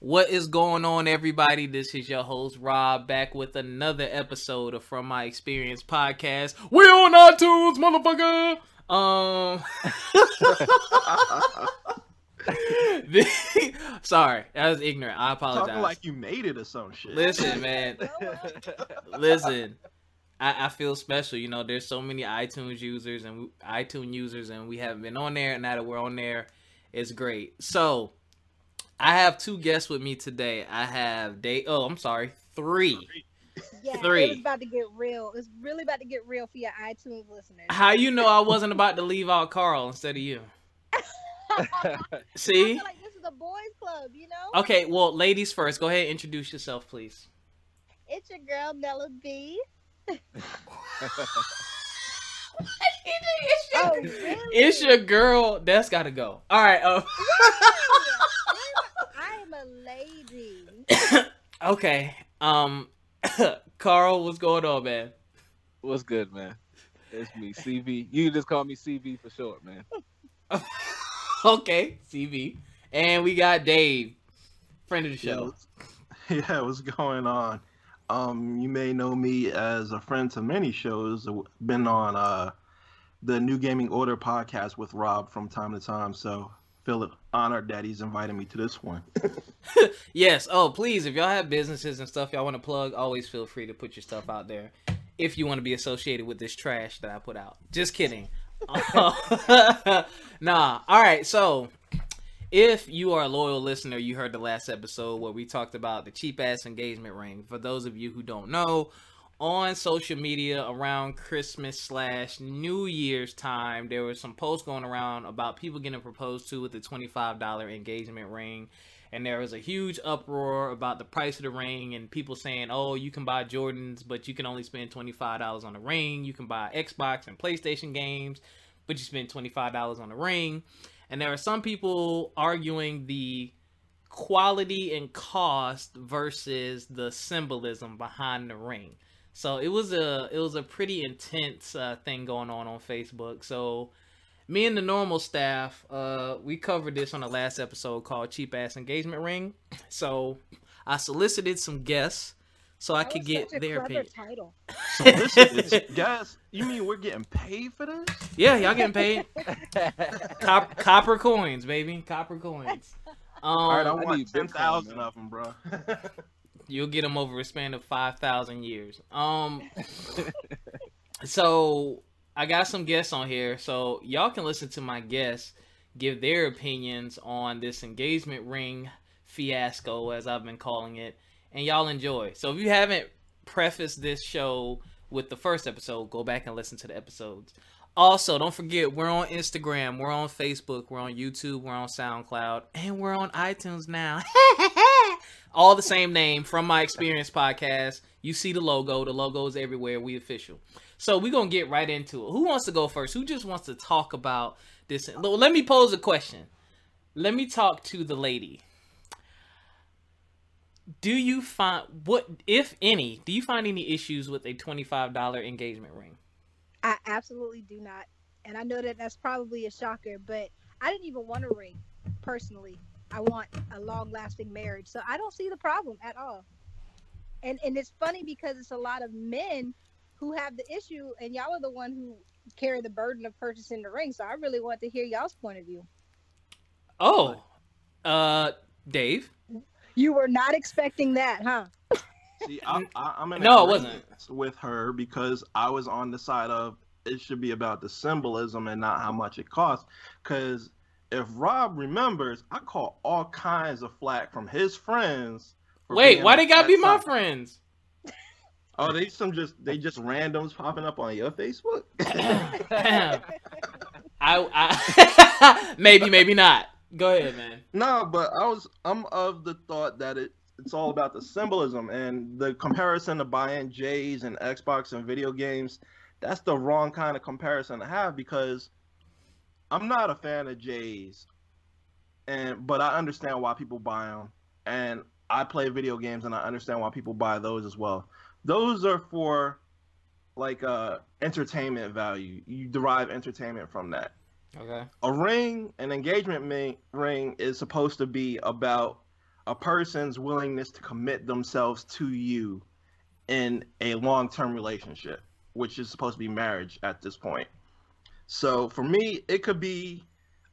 What is going on, everybody? This is your host Rob back with another episode of From My Experience podcast. We on iTunes, motherfucker. Um, sorry, that was ignorant. I apologize. Talking like you made it or some shit. Listen, man. Listen, I, I feel special. You know, there's so many iTunes users and we, iTunes users, and we haven't been on there. And now that we're on there, it's great. So I have two guests with me today. I have day. Oh, I'm sorry, three. Yeah, Three. It's about to get real. It's really about to get real for your iTunes listeners. How you know I wasn't about to leave out Carl instead of you? I See? feel like this is a boys' club, you know? Okay, well, ladies first. Go ahead, and introduce yourself, please. It's your girl Nella B. Oh, really? It's your girl. That's got to go. All right. Uh, I am a lady. okay. Um, Carl, what's going on, man? What's good, man? It's me, CV. You can just call me CV for short, man. okay, CV, and we got Dave, friend of the show. yeah, what's going on? Um, you may know me as a friend to many shows. Been on uh the New Gaming Order podcast with Rob from time to time. So feel honored that he's invited me to this one. Yes. Oh, please, if y'all have businesses and stuff y'all want to plug, always feel free to put your stuff out there. If you want to be associated with this trash that I put out. Just kidding. nah. All right. So, if you are a loyal listener, you heard the last episode where we talked about the cheap ass engagement ring. For those of you who don't know, on social media around Christmas slash New Year's time, there was some posts going around about people getting proposed to with the $25 engagement ring. And there was a huge uproar about the price of the ring and people saying oh you can buy jordans but you can only spend $25 on the ring. You can buy xbox and playstation games but you spend $25 on the ring and there are some people arguing the quality and cost versus the symbolism behind the ring so it was a it was a pretty intense uh, thing going on on facebook so me and the normal staff, uh, we covered this on the last episode called Cheap Ass Engagement Ring. So I solicited some guests so I That could get such a their clever opinion. title. So this is guys. You mean we're getting paid for this? Yeah, y'all getting paid. Cop- copper coins, baby. Copper coins. Um, All right, I I want need ten Bitcoin, thousand man. of them, bro. You'll get them over a span of five thousand years. Um, so I got some guests on here, so y'all can listen to my guests give their opinions on this engagement ring fiasco, as I've been calling it, and y'all enjoy. So if you haven't prefaced this show with the first episode, go back and listen to the episodes. Also, don't forget we're on Instagram, we're on Facebook, we're on YouTube, we're on SoundCloud, and we're on iTunes now. All the same name from my experience podcast. You see the logo, the logo is everywhere. We official. So we're gonna get right into it. Who wants to go first? Who just wants to talk about this? Let me pose a question. Let me talk to the lady. Do you find what, if any, do you find any issues with a twenty-five dollar engagement ring? I absolutely do not. And I know that that's probably a shocker, but I didn't even want a ring personally. I want a long lasting marriage. So I don't see the problem at all. And and it's funny because it's a lot of men who have the issue and y'all are the one who carry the burden of purchasing the ring. So I really want to hear y'all's point of view. Oh, uh, Dave. You were not expecting that, huh? See, I, I, I'm in No, it wasn't with her because I was on the side of it should be about the symbolism and not how much it costs. Because if Rob remembers, I caught all kinds of flack from his friends. Wait, why they gotta be my some- friends? Oh, they some just they just randoms popping up on your Facebook. I, I maybe, maybe not. Go ahead, man. No, but I was I'm of the thought that it it's all about the symbolism and the comparison to buying J's and Xbox and video games. That's the wrong kind of comparison to have because I'm not a fan of J's, and but I understand why people buy them, and I play video games and I understand why people buy those as well. Those are for like uh entertainment value. You derive entertainment from that Okay. a ring, an engagement ring, is supposed to be about a person's willingness to commit themselves to you in a long-term relationship, which is supposed to be marriage at this point. So for me, it could be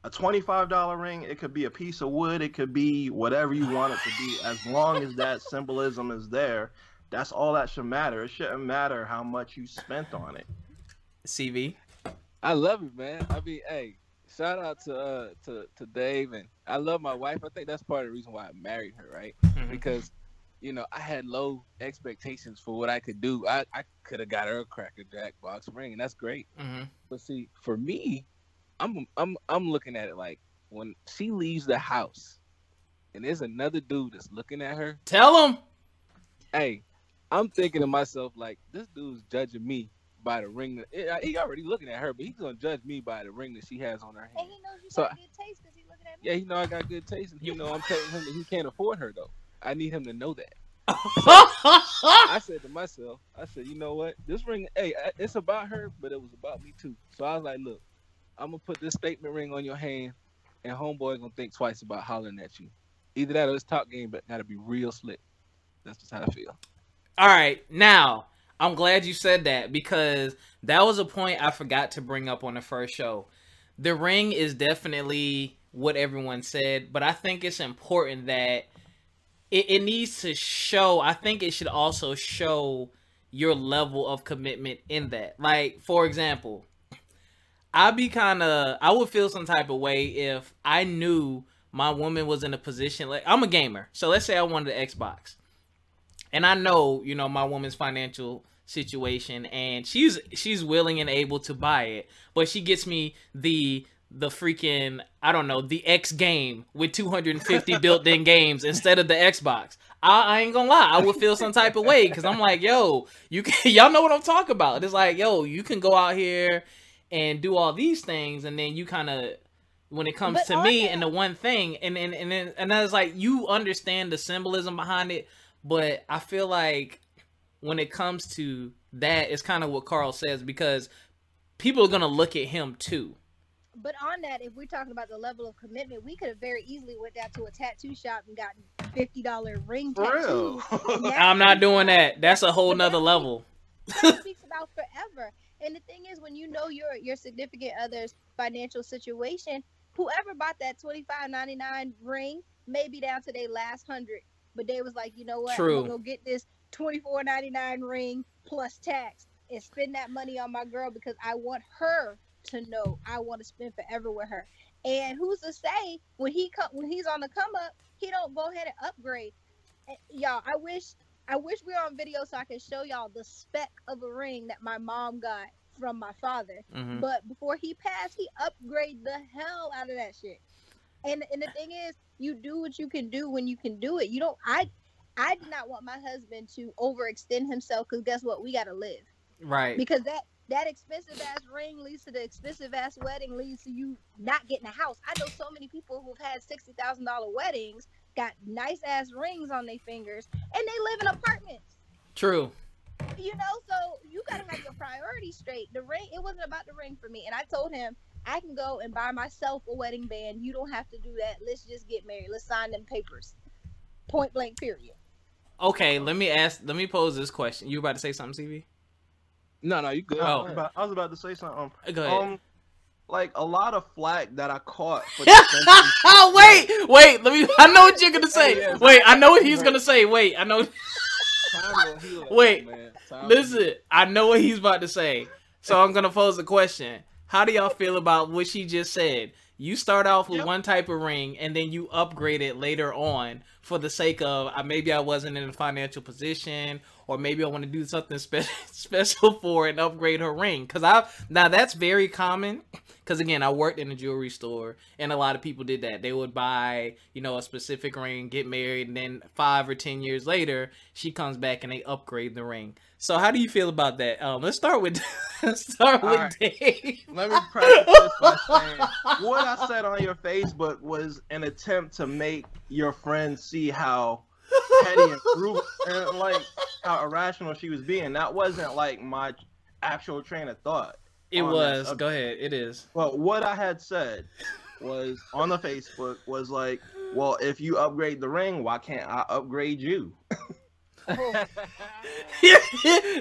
a $25 ring, it could be a piece of wood, it could be whatever you want it to be, as long as that symbolism is there. That's all that should matter. It shouldn't matter how much you spent on it. CV. I love it, man. I mean, hey, shout out to uh to to Dave and I love my wife. I think that's part of the reason why I married her, right? Mhm. Because you know I had low expectations for what I could do. I I could have got her a Cracker Jack box ring, and that's great. Mhm. But see, for me, I'm I'm I'm looking at it like when she leaves the house, and there's another dude that's looking at her. Tell him. Hey, I'm thinking to myself like, this dude's judging me by the ring. That, he already looking at her, but he's gonna judge me by the ring that she has on her And hand. he knows you So- got good taste because he looking at me. Yeah, he know I got good taste, and he know I'm telling him that he can't afford her though. I need him to know that. I said to myself, I said, you know what? This ring, hey, it's about her, but it was about me too. So I was like, look, I'm gonna put this statement ring on your hand, and homeboy gonna think twice about hollering at you. Either that or it's top game, but gotta be real slick. That's just how I feel. All right, now I'm glad you said that because that was a point I forgot to bring up on the first show. The ring is definitely what everyone said, but I think it's important that it, it needs to show. I think it should also show your level of commitment in that. Like, for example, I'd be kind of, I would feel some type of way if I knew my woman was in a position like I'm a gamer. So let's say I wanted an Xbox and I know, you know, my woman's financial situation and she's she's willing and able to buy it, but she gets me the the freaking I don't know, the X game with 250 built-in games instead of the Xbox. I, I ain't gonna lie, I would feel some type of way because I'm like, yo, you can y'all know what I'm talking about. It's like, yo, you can go out here and do all these things, and then you kind of when it comes But to me that- and the one thing, and and and then and that's like you understand the symbolism behind it, but I feel like when it comes to that, it's kind of what Carl says because people are gonna look at him too. But on that, if we're talking about the level of commitment, we could have very easily went down to a tattoo shop and gotten fifty dollar ring For tattoos. real. I'm not doing that. That's a whole nother level. That speaks about forever. And the thing is, when you know your your significant other's financial situation, whoever bought that twenty five ninety nine ring may be down to their last hundred, but they was like, you know what, True. I'm gonna go get this twenty four ninety nine ring plus tax and spend that money on my girl because I want her to know I want to spend forever with her. And who's to say when he come when he's on the come up, he don't go ahead and upgrade. And y'all, I wish I wish we were on video so I could show y'all the spec of a ring that my mom got from my father. hmm But before he passed, he upgraded the hell out of that shit. And and the thing is, you do what you can do when you can do it. You don't. I I did not want my husband to overextend himself because guess what? We gotta live Right. because that that expensive ass ring leads to the expensive ass wedding leads to you not getting a house. I know so many people who've had sixty thousand dollar weddings, got nice ass rings on their fingers, and they live in apartments. True. You know, so you gotta have your priorities straight. The ring, it wasn't about the ring for me, and I told him I can go and buy myself a wedding band. You don't have to do that. Let's just get married. Let's sign them papers. Point blank. Period. Okay, let me ask. Let me pose this question. You about to say something, CV? No, no, you good. Oh. I was about, I was about to say something. Go ahead. Um, like a lot of flack that I caught for defending wait, wait. Let me. I know what you're gonna say. Hey, yeah, Wait, I know what he's gonna say. Wait, I know. Time gonna heal that, Wait, Listen, I know what he's about to say. So I'm gonna pose the question. How do y'all feel about what she just said? You start off with Yep. one type of ring and then you upgrade it later on for the sake of uh, maybe I wasn't in a financial position or maybe I want to do something spe- special for and upgrade her ring. Cause I now that's very common. Cause again, I worked in a jewelry store and a lot of people did that. They would buy, you know, a specific ring, get married, and then five or ten years later, she comes back and they upgrade the ring. So how do you feel about that? Um, let's start with let's start with Alright. Dave. Let me preface this by saying what I said on your Facebook was an attempt to make your friends see how petty and rude and like how irrational she was being. That wasn't like my actual train of thought. It was. Go ahead. It is. Well, what I had said was on the Facebook was like well, if you upgrade the ring, why can't I upgrade you?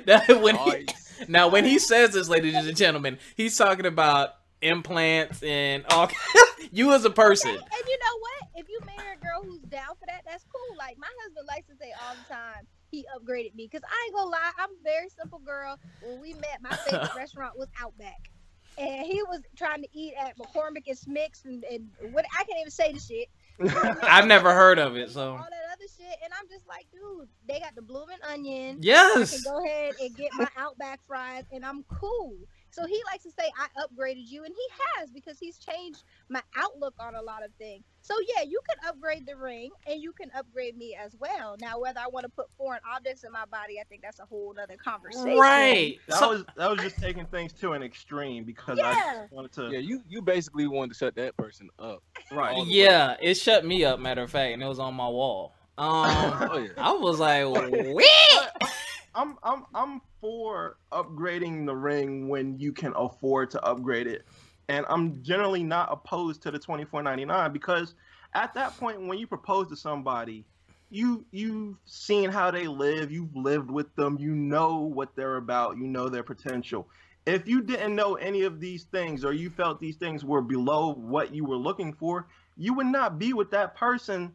Now, when he, now, when he says this, ladies and gentlemen, he's talking about implants and all. you as a person. Okay, and you know what? If you marry a girl who's down for that, that's cool. Like my husband likes to say all the time, he upgraded me. Cause I ain't gonna lie, I'm a very simple girl. When we met, my favorite restaurant was Outback. And he was trying to eat at McCormick and Schmick's and, and what I can't even say the shit. I've never heard of it, so all that other shit, and I'm just like, dude, they got the blooming onion. Yes, I can go ahead and get my Outback fries, and I'm cool. So he likes to say I upgraded you, and he has because he's changed my outlook on a lot of things. So yeah, you can upgrade the ring, and you can upgrade me as well. Now, whether I want to put foreign objects in my body, I think that's a whole other conversation. Right. That So- was that was just taking things to an extreme because I Yeah. just wanted to Yeah, you you basically wanted to shut that person up. right. all the yeah, it shut me up. Matter of fact, and it was on my wall. Um, Oh yeah. I was like, "What?" I'm I'm I'm for upgrading the ring when you can afford to upgrade it. And I'm generally not opposed to the 24.99 because at that point when you propose to somebody, you you've seen how they live, you've lived with them, you know what they're about, you know their potential. If you didn't know any of these things or you felt these things were below what you were looking for, you would not be with that person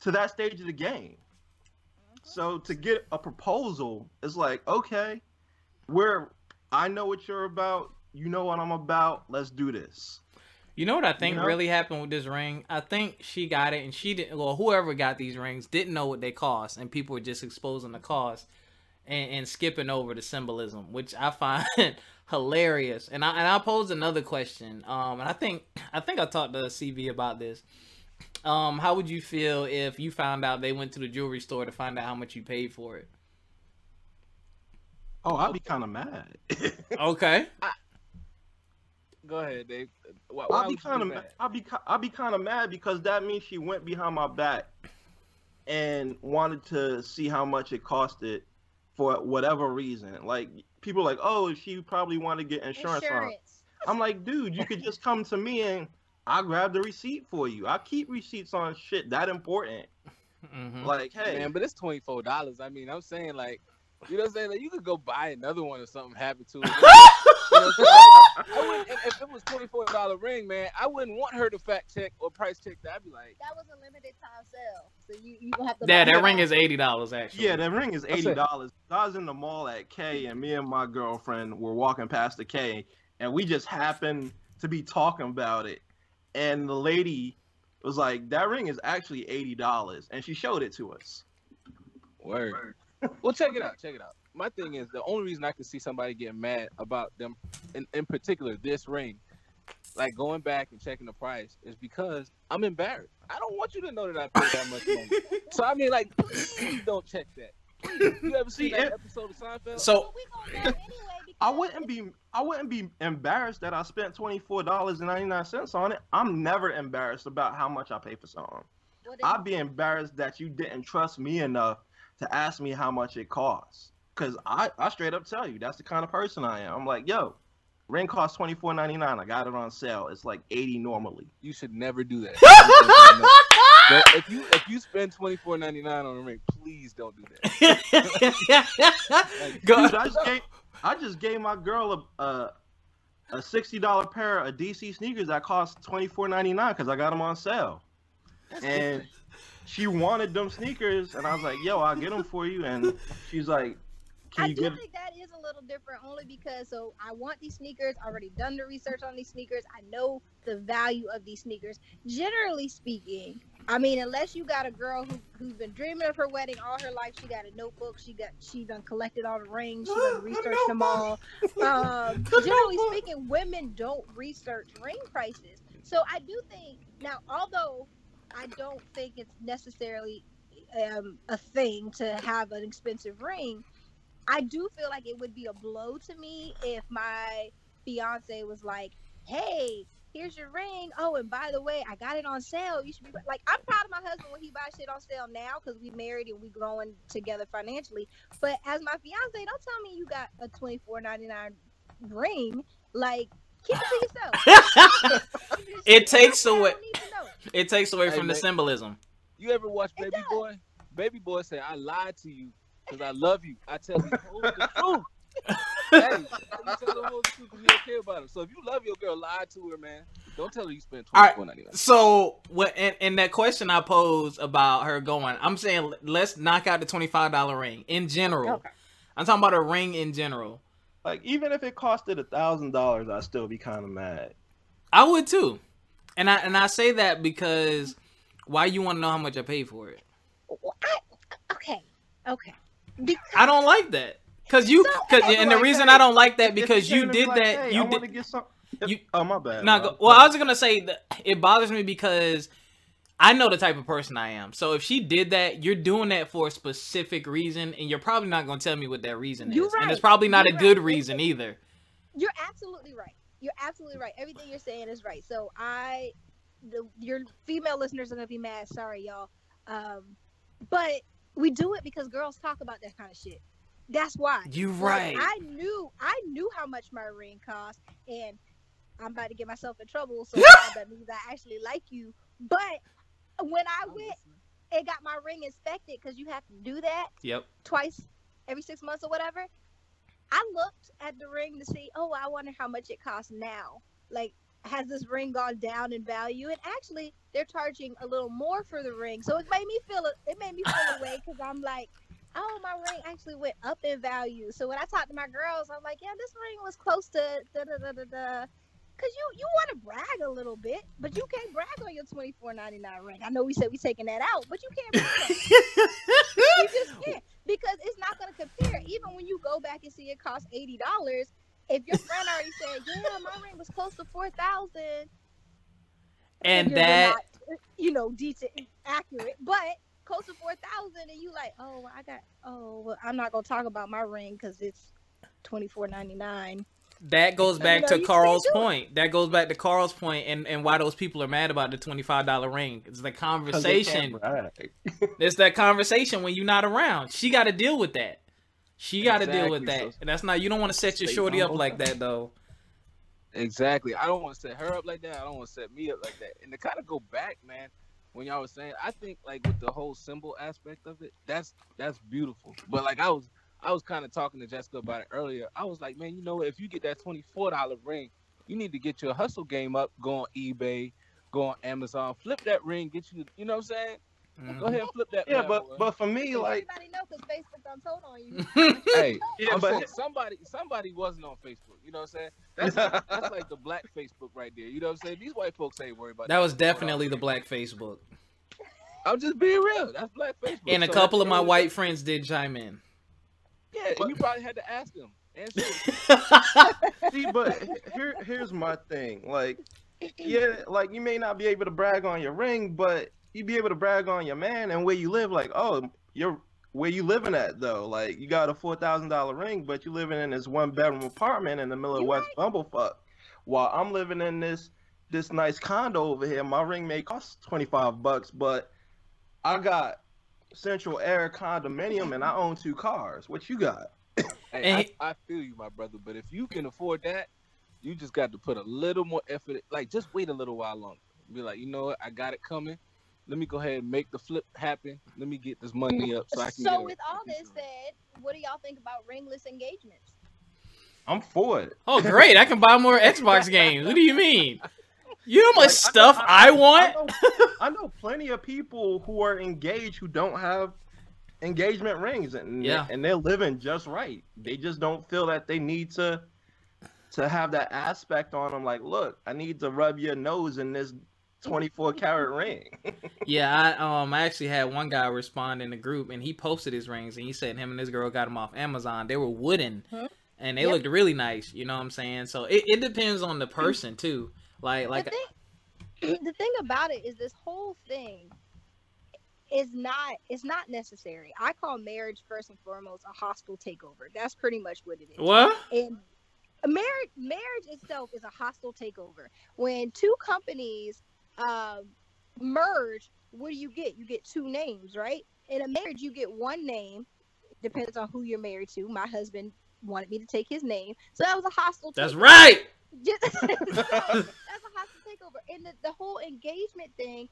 to that stage of the game. So to get a proposal, it's like, okay, we're I know what you're about, you know what I'm about, let's do this. You know what I think You know? really happened with this ring? I think she got it, and she didn't. Well, whoever got these rings didn't know what they cost, and people were just exposing the cost and, and skipping over the symbolism, which I find hilarious. And I and I posed another question. Um, and I think I think I talked to CV about this. Um, how would you feel if you found out they went to the jewelry store to find out how much you paid for it? Oh, I'd be kind of mad. Okay. Go ahead, Dave. Why, why I'd be kind of that? I'd be I'd be kind of mad because that means she went behind my back and wanted to see how much it costed for whatever reason. Like people are like, "Oh, she probably wanted to get insurance, on." Insurance. I'm like, "Dude, you could just come to me and I'll grab the receipt for you. I keep receipts on shit that important. hmm Like, hey, Man, but it's twenty four dollars. I mean, I'm saying like, you know what I'm saying? Like, you could go buy another one if something happened to it. You know what I'm saying? I wouldn't, if, if it was twenty four dollar ring, man, I wouldn't want her to fact check or price check that. I'd be like, That was a limited time sale, so you you gonna have to. Yeah, buy that ring is eighty dollars actually. Yeah, that ring is eighty dollars. I was in the mall at Kay, and me and my girlfriend were walking past the Kay, and we just happened to be talking about it, and the lady was like, "That ring is actually eighty dollars," and she showed it to us. word. well, check it out. Check it out. My thing is the only reason I can see somebody getting mad about them, in, in particular this ring, like going back and checking the price, is because I'm embarrassed. I don't want you to know that I paid that much money. so I mean, like, please don't check that. Please. You ever seen See, that episode of Seinfeld? So But we gonna know anyway because I wouldn't be I wouldn't be embarrassed that I spent twenty four dollars and ninety nine cents on it. I'm never embarrassed about how much I pay for something. I'd be embarrassed that you didn't trust me enough to ask me how much it costs. Cause I, I straight up tell you that's the kind of person I am. I'm like, yo, ring costs twenty four ninety nine. I got it on sale. It's like eighty normally. you should never do that. But if you if you spend twenty four ninety nine on a ring, please don't do that. Go- Dude, I just gave I just gave my girl a a, a sixty dollar pair of DC sneakers that cost twenty four ninety nine because I got them on sale, and she wanted them sneakers, and I was like, yo, I'll get them for you, and she's like, can I you do get? think that is a little different only because so I want these sneakers. I already done the research on these sneakers. I know the value of these sneakers. Generally speaking, I mean, unless you got a girl who who's been dreaming of her wedding all her life, she got a notebook. She got she done collected all the rings. She done researched them all. Um, generally speaking, women don't research ring prices. So I do think now, although I don't think it's necessarily um, a thing to have an expensive ring. I do feel like it would be a blow to me if my fiance was like, "Hey, here's your ring. Oh, and by the way, I got it on sale. You should be like." I'm proud of my husband when he buys shit on sale now because we married and we growing together financially. But as my fiance, don't tell me you got a twenty four ninety nine ring. Like, keep it to yourself. it takes away. don't need to know it. It takes away Hey, from the symbolism. You ever watch Baby. Boy? Baby Boy say, "I lied to you because I love you. I tell you the truth." Hey, you tell them the truth 'cause you don't care about him. So if you love your girl, lie to her, man. Don't tell her you spent All twenty right. four ninety nine. So, what And, in that question I posed about her going, I'm saying let's knock out the twenty five dollar ring in general. Okay. I'm talking about a ring in general. Like even if it costed a thousand dollars, I'd still be kind of mad. I would too, and I and I say that because why you want to know how much I paid for it? I, okay, okay. Be- I don't like that. Cause you, cause, and the reason I don't like that because you did that. you did. get some. you- oh my bad. Go, well, I was gonna say that it bothers me because I know the type of person I am. So if she did that, you're doing that for a specific reason, and you're probably not gonna tell me what that reason is. You're And it's probably not You're a good right. reason either. You're absolutely right. You're absolutely right. Everything you're saying is right. So I, the your female listeners are gonna be mad. Sorry, y'all. Um, but we do it because girls talk about that kind of shit. That's why. You Like, right. I knew I knew how much my ring cost, and I'm about to get myself in trouble. So that means I actually like you. But when I went and got my ring inspected, because you have to do that Yep. twice every six months or whatever. I looked at the ring to see, oh, I wonder how much it costs now. Like, has this ring gone down in value? And actually, they're charging a little more for the ring, so it made me feel it made me feel away because I'm like, oh, my ring actually went up in value. So when I talked to my girls, I'm like, yeah, this ring was close to da da da da da. Cause you you want to brag a little bit, but you can't brag on your twenty four ninety nine ring. I know we said we taking that out, but you can't brag. you just can't because it's not going to compare. Even when you go back and see it cost eighty dollars, if your friend already said, "Yeah, my ring was close to four thousand, and that you know decent, accurate, but close to four thousand, and you like, oh, I got, oh, well, I'm not gonna talk about my ring because it's twenty four ninety nine. that goes You back know, to Carl's point. That goes back to Carl's point and, and why those people are mad about the twenty five dollar ring. It's the conversation. brag. It's that conversation when you're not around. She got to deal with that. She got to deal with that. And that's not. You don't want to set your shorty up like that though. Exactly. I don't want to set her up like that. I don't want to set me up like that. And to kind of go back, man, when y'all was saying, I think like with the whole symbol aspect of it, that's that's beautiful. But like I was I was kind of talking to Jessica about it earlier. I was like, man, you know, if you get that twenty four dollar ring, you need to get your hustle game up. Go on eBay, go on Amazon, flip that ring, get you. You know what I'm saying? Go ahead, and flip that. Yeah, but boy. but for me, like, Everybody know because Facebook done told on you. hey, yeah, I'm but somebody somebody wasn't on Facebook. You know what I'm saying? That's that's like the black Facebook right there. You know what I'm saying? These white folks ain't worried about That was definitely the black Facebook. I'm just being real. That's black Facebook. And a So couple of my the only- white friends did chime in. Yeah, and you probably had to ask them. See, but here here's my thing. Like, yeah, like you may not be able to brag on your ring, but you be able to brag on your man and where you live. Like, oh, you're where you living at though. Like, you got a four thousand dollar ring, but you living in this one bedroom apartment in the middle of You West Bumblefuck, while I'm living in this this nice condo over here. My ring may cost twenty five bucks, but I got Central Air condominium and I own two cars. What you got? Hey, And I, I feel you, my brother. But if you can afford that, you just got to put a little more effort. Like, just wait a little while longer. Be like, you know what? I got it coming. Let me go ahead and make the flip happen. Let me get this money up so I can. get So a- with all this said, what do y'all think about ringless engagements? I'm for it. Oh, great! I can buy more Xbox games. What do you mean? You know how much Like, I stuff know- I want? I know, I know plenty of people who are engaged who don't have engagement rings, and Yeah. and they're living just right. They just don't feel that they need to to have that aspect on them. Like, look, I need to rub your nose in this 24 karat ring. Yeah, I um I actually had one guy respond in the group, and he posted his rings, and he said him and his girl got them off Amazon. They were wooden, Huh? and they Yep. looked really nice. You know what I'm saying? So it, it depends on the person too. Like like the thing, the thing about it is this whole thing is not it's not necessary. I call marriage first and foremost a hostile takeover. That's pretty much what it is. what? And marriage marriage itself is a hostile takeover. When two companies um, merge, what do you get? You get two names, right? In a marriage, you get one name. Depends on who you're married to. My husband wanted me to take his name, so that was a hostile. That's takeover. right. Just- that's a hostile takeover. And the, the whole engagement thing,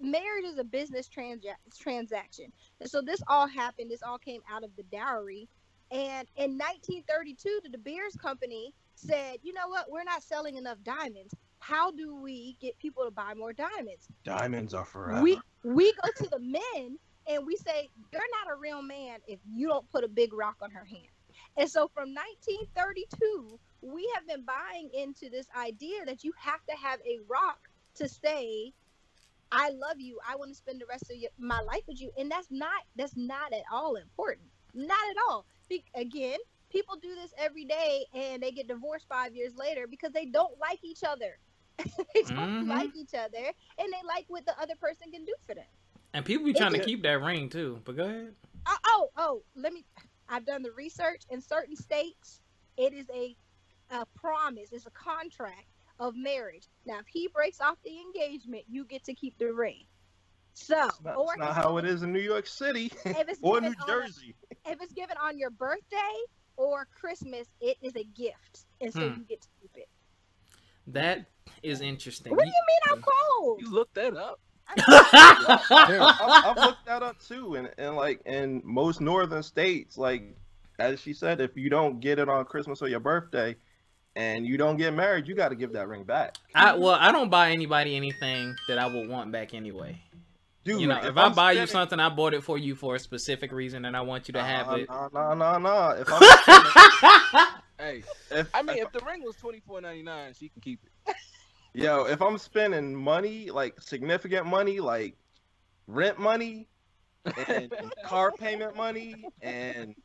marriage is a business transa- transaction. And so this all happened. This all came out of the dowry. And in 1932, the De Beers Company said, you know what? We're not selling enough diamonds. How do we get people to buy more diamonds? Diamonds are forever. We we go to the men and we say you're not a real man if you don't put a big rock on her hand. And so from 1932, we have been buying into this idea that you have to have a rock to say I love you. I want to spend the rest of your, my life with you. And that's not that's not at all important. Not at all. Be, again, people do this every day and they get divorced 5 years later because they don't like each other. they don't Mhm. like each other and they like what the other person can do for them. And people be trying to It's- keep that ring too. But go ahead. Oh, oh, oh, let me. I've done the research. In certain states, it is a, a promise, it's a contract of marriage. Now, if he breaks off the engagement, you get to keep the ring. So, That's not, or that's not how it is in New York City if it's or given New on- Jersey. if it's given on your birthday or Christmas, it is a gift, and so Hmm. you get to keep it. That is interesting. What do you mean I'm cold? You looked that up. I've, I've looked that up too, and, and like in most northern states, like as she said, if you don't get it on Christmas or your birthday, and you don't get married, you got to give that ring back, I well, I don't buy anybody anything that I would want back anyway. dude. you know, if, I I'm buy you something, I bought it for you for a specific reason, and I want you to have Nah, it. Nah, nah, nah, nah. If I'm spending, Hey, if, I mean, if the ring was twenty four ninety nine, she can keep it. yo, if I'm spending money, like significant money, like rent money, and car payment money, and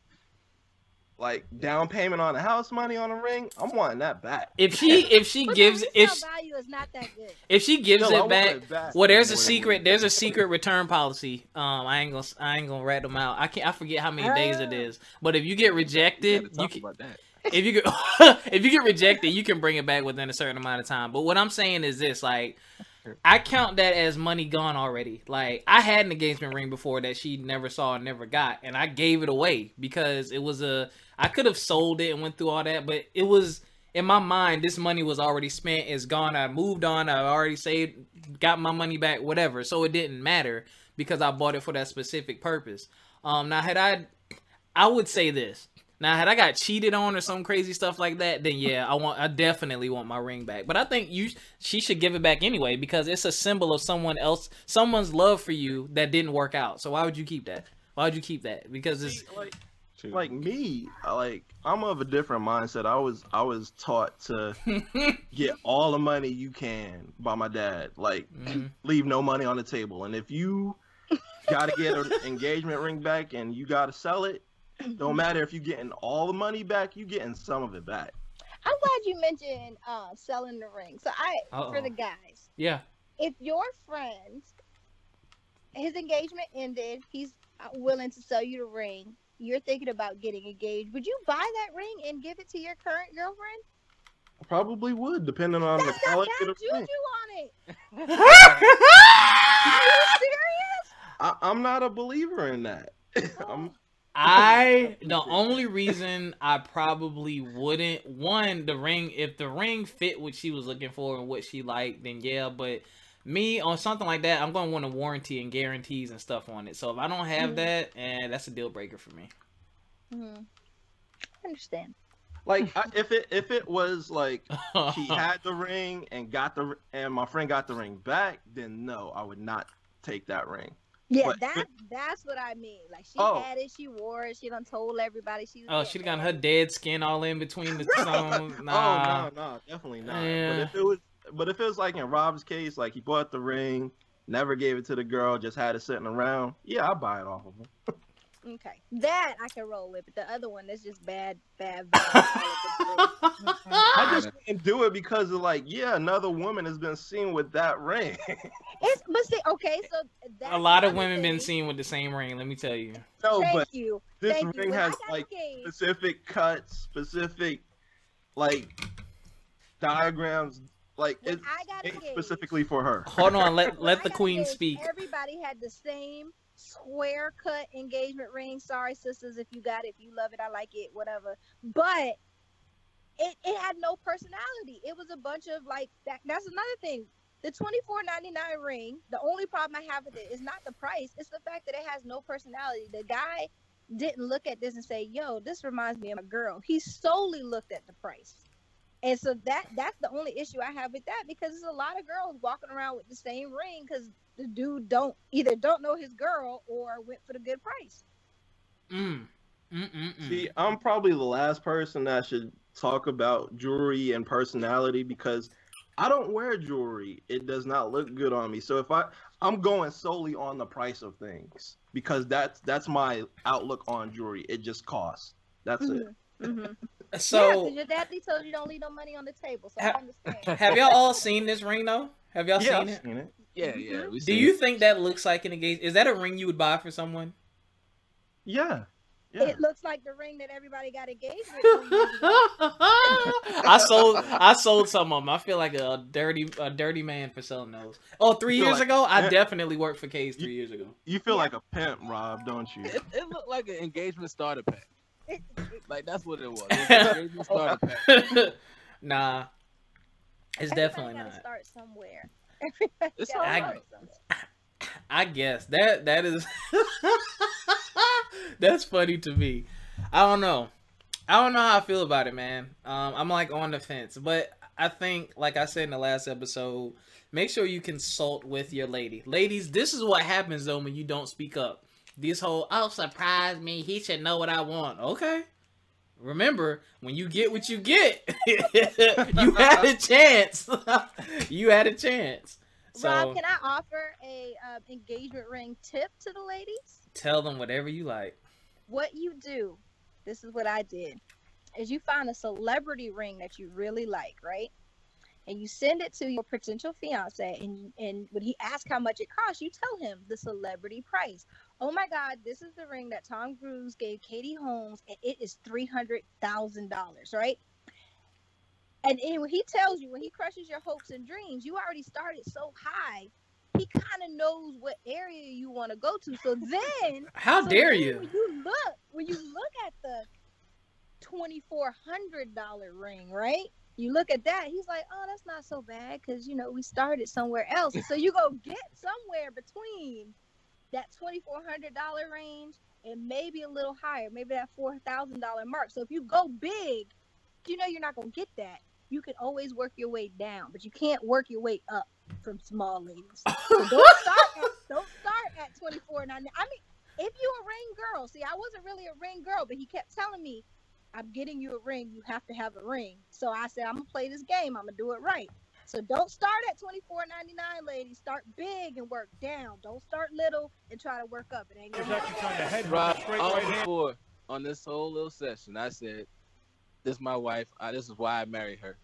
like down payment on a house money on a ring, I'm wanting that back. If she if she But gives if resale value is not that good. if she gives Still, it back, it back well, there's a secret. There's a secret return policy. Um, I ain't gonna I ain't gonna rat them out. I can't. I forget how many days it Ah. But if you get rejected, gotta you talk can, about that. If you get if you get rejected, you can bring it back within a certain amount of time. But what I'm saying is this: like, I count that as money gone already. Like, I had an engagement ring before that she never saw and never got, and I gave it away because it was a. I could have sold it and went through all that, but it was in my mind. This money was already spent. It's gone. I moved on. I already saved, got my money back, whatever. So it didn't matter because I bought it for that specific purpose. Um, now had I, I would say this. Now, had I got cheated on or some crazy stuff like that, then yeah, I want, I definitely want my ring back. But I think you, she should give it back anyway because it's a symbol of someone else, someone's love for you that didn't work out. So why would you keep that? Why would you keep that? Because it's like, like me, like I'm of a different mindset. I was I was taught to get all the money you can by my dad. Like Mhm. leave no money on the table. And if you gotta get an engagement ring back and you gotta sell it, don't matter if you're getting all the money back, you're getting some of it back. I'm glad you mentioned uh, selling the ring. So I, for Uh-oh. the guys, yeah. if your friend, his engagement ended, he's uh, willing to sell you the ring. You're thinking about getting engaged. Would you buy that ring and give it to your current girlfriend? I probably would, depending on the That's not quality bad of the juju ring. on it. Are you serious? I, I'm not a believer in that. I'm, I the only reason I probably wouldn't one the ring if the ring fit what she was looking for and what she liked then yeah but me on something like that I'm gonna want a warranty and guarantees and stuff on it so if I don't have Mhm. that and that's a deal breaker for me. Hmm. I understand. like I, if it if it was like she had the ring and got the and my friend got the ring back, then no, I would not take that ring. Yeah, But- that that's what I mean. Like she Oh. had it, she wore it, she done told everybody she was oh she'd got her dead skin all in between the stones. Oh Nah. no, no, definitely not. Yeah. But if it was, but if it was like in Rob's case, like he bought the ring, never gave it to the girl, just had it sitting around, yeah, I'd buy it off of him. Okay, that I can roll with, but the other one is just bad, bad. vibes all over the place. I just can't do it because of like, yeah, another woman has been seen with that ring. It's but see, okay, so that's a lot of another women been seen with the same ring, let me tell you. no, Thank but you, this thank ring When has like engaged, specific cuts, specific like diagrams, like when it's I got made specifically for her. Hold on, let let the queen engaged, speak. Everybody had the same square cut engagement ring. Sorry, sisters, if you got it, if you love it, I like it, whatever. But it, it had no personality. It was a bunch of like that. That's another thing. The twenty four ninety nine ring. The only problem I have with it is not the price; it's the fact that it has no personality. The guy didn't look at this and say, "Yo, this reminds me of a girl." He solely looked at the price, and so that that's the only issue I have with that because there's a lot of girls walking around with the same ring because the dude don't either don't know his girl or went for the good price. Mm. Mm-mm-mm. See, I'm probably the last person that should talk about jewelry and personality because I don't wear jewelry. It does not look good on me. So if I I'm going solely on the price of things because that's that's my outlook on jewelry. It just costs. That's it. Mm-hmm. yeah, so because your daddy told you don't leave no money on the table, so I understand. have y'all all seen this ring though? Have y'all Yeah, seen I've it? seen it. Yeah, mm-hmm. yeah. Do you it. think that looks like an engagement? Is that a ring you would buy for someone? Yeah. Yeah. It looks like the ring that everybody got engaged with. three years ago. I sold I sold some of them. I feel like a dirty a dirty man for selling those. Oh, three years like- ago, I Yeah. definitely worked for Kay's three years ago. You feel like a pimp, Rob, don't you? It, it looked like an engagement starter pack. Like that's what it was. It was an engagement starter pack. nah, it's everybody definitely not. Start somewhere. It's start right. I guess that that is that's funny to me. I don't know. I don't know how I feel about it, man. Um, I'm like on the fence, but I think, like I said in the last episode, make sure you consult with your lady. Ladies, this is what happens though when you don't speak up. This whole oh surprise me, he should know what I want. Okay. Remember, when you get what you get, you had a chance. you had a chance. So Rob, can I offer a um, engagement ring tip to the ladies? tell them whatever you like. What you do, this is what I did, is you find a celebrity ring that you really like, right? And you send it to your potential fiance, and and when he asks how much it costs, you tell him the celebrity price. Oh my God, this is the ring that Tom Cruise gave Katie Holmes, and it is three hundred thousand dollars, right? And, and when he tells you, when he crushes your hopes and dreams, you already started so high. He kind of knows what area you want to go to. So then How so dare then you? When you look, when you look at the twenty four hundred dollar ring, right? You look at that, he's like, "Oh, that's not so bad because you know we started somewhere else." so you go get somewhere between that twenty four hundred dollar range and maybe a little higher, maybe that four thousand dollar mark. So if you go big, you know you're not gonna get that. You can always work your way down, but you can't work your way up from small ladies. So don't start at don't start at twenty four ninety. I mean, if you a ring girl, see, I wasn't really a ring girl, but he kept telling me, "I'm getting you a ring. You have to have a ring." So I said, "I'm gonna play this game. I'm gonna do it right." So don't start at twenty four ninety nine, ladies. Start big and work down. Don't start little and try to work up. It ain't gonna He's actually trying to head Rob, straight on right hand. before on this whole little session, I said, "This is my wife. Uh, this is why I married her."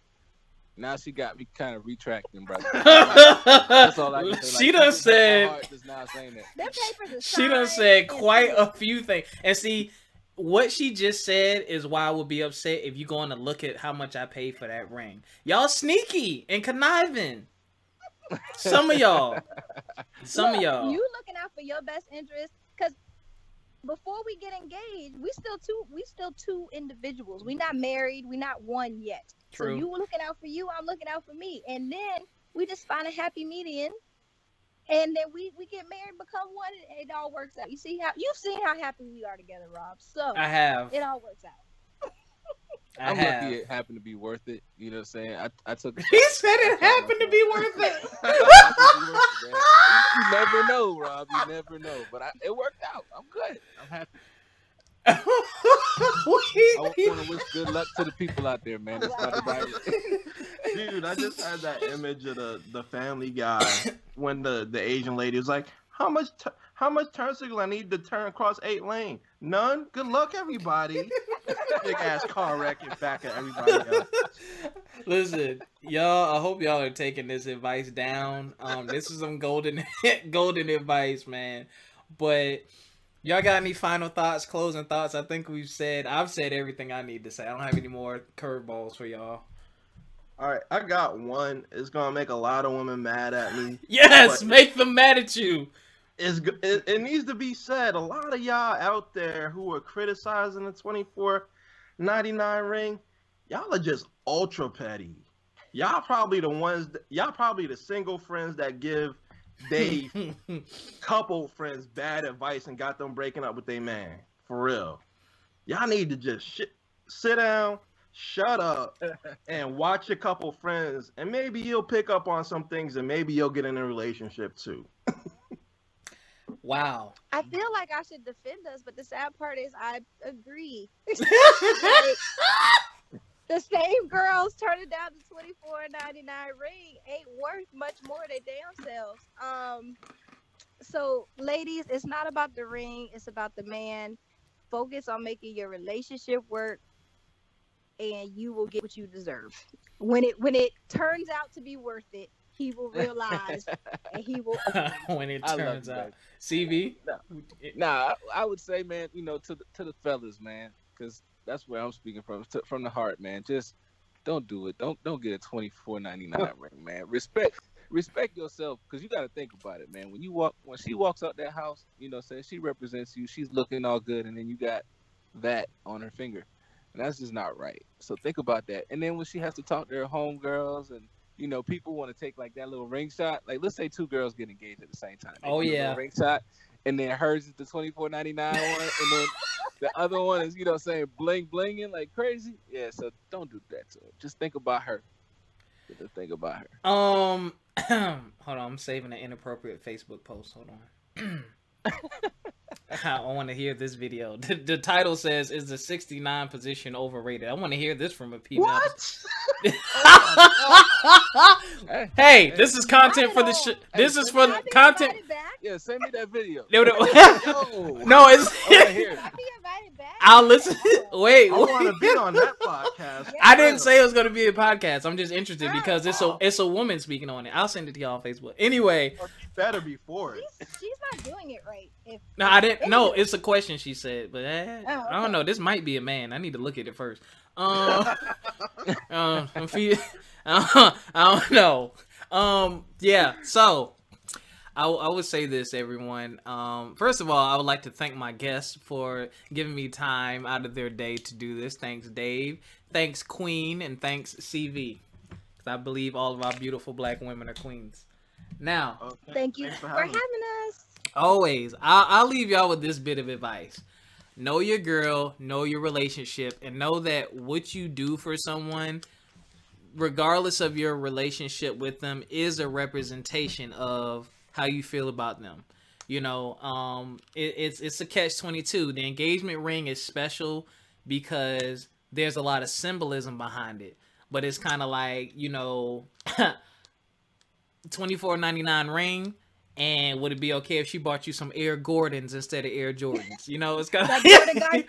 Now she got me kind of retracting, brother. That's all I can say. she Like, done said heart just now saying that. Them papers is she done said quite a few things. And see, what she just said is why I would be upset if you going to look at how much I paid for that ring. Y'all sneaky and conniving. Some of y'all. Some of y'all. You looking out for your best interest because before we get engaged, we still two we still two individuals. We not married. We not one yet. True. So you looking out for you, I'm looking out for me, and then we just find a happy median, and then we we get married, become one, and it all works out. You see how you've seen how happy we are together, Rob. So I have. it all works out. I I'm have. lucky it happened to be worth it. You know what I'm saying? I, I took. He said it happened to be worth it. you, you never know, Rob. You never know. But I, it worked out. I'm good. I'm happy. I want to wish good luck to the people out there, man. That's not about it. Dude, I just had that image of the, the family guy when the, the Asian lady was like, How much t- how much turn signal I need to turn across eight lane? None? Good luck everybody. Big ass car wreck in back of everybody else. Listen, y'all. I hope y'all are taking this advice down. Um, this is some golden, golden advice, man. But y'all got any final thoughts, closing thoughts? I think we've said. I've said everything I need to say. I don't have any more curveballs for y'all. All right, I got one. It's gonna make a lot of women mad at me. Yes, make them mad at you. It's, it, it needs to be said. A lot of y'all out there who are criticizing the twenty four ninety nine ring, y'all are just ultra petty. y'all probably the ones. That, y'all probably the single friends that give they couple friends bad advice and got them breaking up with their man. For real, y'all need to just sh- sit down, shut up, and watch a couple friends, and maybe you'll pick up on some things, and maybe you'll get in a relationship too. wow. I feel like I should defend us, but the sad part is I agree. Like, the same girls turning down the twenty four ninety nine ring ain't worth much more than damn selves. Um, so ladies, it's not about the ring; it's about the man. Focus on making your relationship work, and you will get what you deserve. When it when it turns out to be worth it, he will realize, and he will. when it turns out. baby. CV? Nah, I, I would say, man, you know, to the to the fellas, man, because that's where I'm speaking from, from the heart, man. Just don't do it. Don't don't get a twenty four ninety nine ring, man. Respect respect yourself, because you got to think about it, man. When you walk, when she walks out that house, you know, say she represents you, she's looking all good, and then you got that on her finger, and that's just not right. So think about that. And then when she has to talk to her homegirls and you know, people want to take like that little ring shot. Like, let's say two girls get engaged at the same time. They Oh, yeah. ring shot, and then hers is the twenty four ninety nine one, and then the other one is you know saying bling blinging like crazy. Yeah, so don't do that to her. Just think about her. Just think about her. Um, hold on. I'm saving an inappropriate Facebook post. Hold on. I want to hear this video. The, the title says, "Is the 69 position overrated?" I want to hear this from a female. What? Hey, hey, this is content for the sh- This is for the content. yeah, send me that video. No, no, Yo, no, it's. I'll listen. Wait, I want to be on that podcast. I didn't say it was gonna be a podcast. I'm just interested Girl, because it's a it's a woman speaking on it. I'll send it to y'all on Facebook. Anyway, she Better before it. She's, she's not doing it right. If no, I didn't. No, it's a question she said, but eh, Oh, I don't know. This might be a man. I need to look at it first. Um, um, I'm I don't know. Um, yeah. So, I, I would say this, everyone. Um, first of all, I would like to thank my guests for giving me time out of their day to do this. Thanks, Dave. Thanks, Queen, and thanks, CV. Because I believe all of our beautiful black women are queens. Now, Okay, thank you thanks for, having having us. always, I'll, I'll leave y'all with this bit of advice. Know your girl, know your relationship, and know that what you do for someone, regardless of your relationship with them, is a representation of how you feel about them. You know, um, it, it's it's a catch twenty two. The engagement ring is special because there's a lot of symbolism behind it, but it's kind of like you know, twenty four ninety nine ring. And would it be okay if she bought you some Air Gordons instead of Air Jordans? You know, it's kind of Jordan like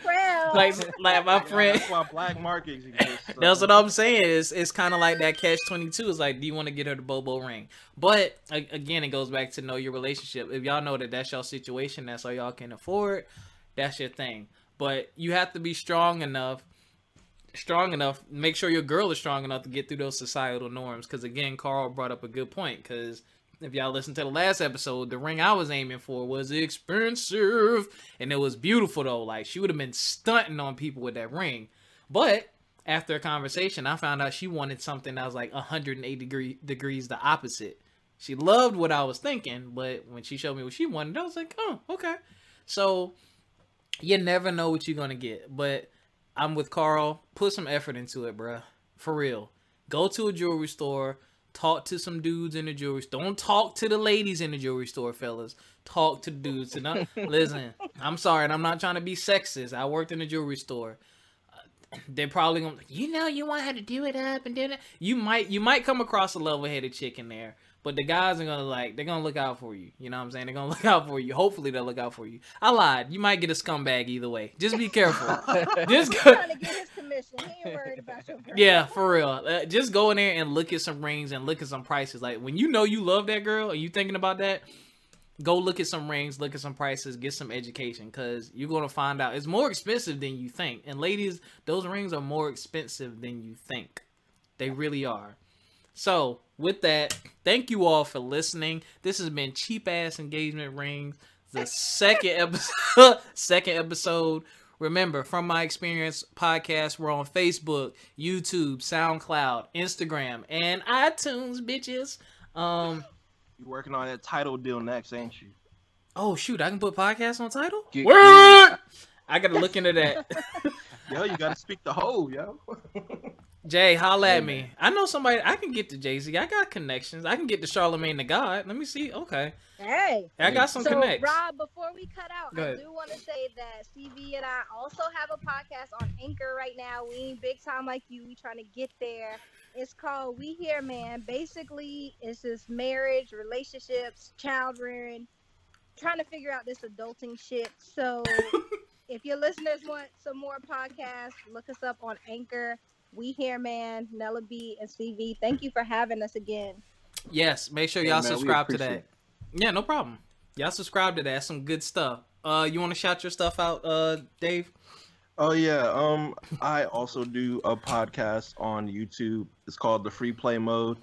like my Yeah, friend. That's why black markets exist. so- That's what I'm saying. It's it's kind of like that catch twenty two. It's like, do you want to get her the Bobo ring? But again, it goes back to know your relationship. If y'all know that that's your situation, that's all y'all can afford. That's your thing. But you have to be strong enough, strong enough. Make sure your girl is strong enough to get through those societal norms. Because again, Carl brought up a good point. Because if y'all listened to the last episode, the ring I was aiming for was expensive, and it was beautiful though. Like she would have been stunting on people with that ring. But after a conversation, I found out she wanted something that was like 180 degree, degrees the opposite. She loved what I was thinking, but when she showed me what she wanted, I was like, oh, okay. So you never know what you're gonna get. But I'm with Carl. Put some effort into it, bruh. For real. Go to a jewelry store. Talk to some dudes in the jewelry store. Don't talk to the ladies in the jewelry store, fellas. Talk to dudes. And I, listen, I'm sorry, and I'm not trying to be sexist. I worked in a jewelry store uh, they're probably gonna you know you want her to do it up and do it you might you might come across a level-headed chick in there but the guys are gonna like they're gonna look out for you you know what i'm saying they're gonna look out for you hopefully they'll look out for you i lied you might get a scumbag either way just be careful just go, trying to get his commission. He ain't worried about your girl. yeah for real uh, just go in there and look at some rings and look at some prices like when you know you love that girl and you thinking about that go look at some rings, look at some prices, get some education because you're going to find out it's more expensive than you think. And ladies, those rings are more expensive than you think. They really are. So, with that, thank you all for listening. This has been Cheap Ass Engagement Rings, the second episode. second episode. Remember, from my experience podcast, we're on Facebook, YouTube, SoundCloud, Instagram, and iTunes, bitches. Um, You working on that Tidal deal next, ain't you? oh shoot, I can put podcasts on Tidal. Get- What? I gotta look into that. Yo, you gotta speak the whole, yo. Jay, holla Hey, at me. I know somebody. I can get to Jay Z. I got connections. I can get to Charlemagne the God. Let me see. Okay, Hey. I got some so, connects. Rob, before we cut out, I do want to say that CV and I also have a podcast on Anchor right now. We ain't big time like you. We trying to get there. It's called We Here Man. Basically, it's just marriage, relationships, child rearing, trying to figure out this adulting shit. So, if your listeners want some more podcasts, look us up on Anchor. We Here Man, Nella B, and CV. Thank you for having us again. Yes, make sure y'all man, subscribe to appreciate that. Yeah, no problem. Y'all subscribe to that. Some good stuff. Uh, you want to shout your stuff out, uh, Dave? Oh yeah. Um, I also do a podcast on YouTube. It's called the Free Play Mode.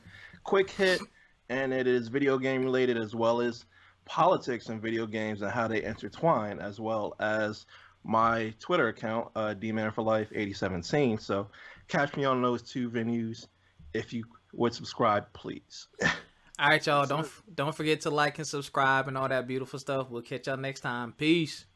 Quick hit, and it is video game related as well as politics and video games and how they intertwine, as well as my Twitter account, uh, D Man for life 87 So catch me on those two venues. If you would subscribe, please. All right, y'all. Don't don't forget to like and subscribe and all that beautiful stuff. We'll catch y'all next time. Peace.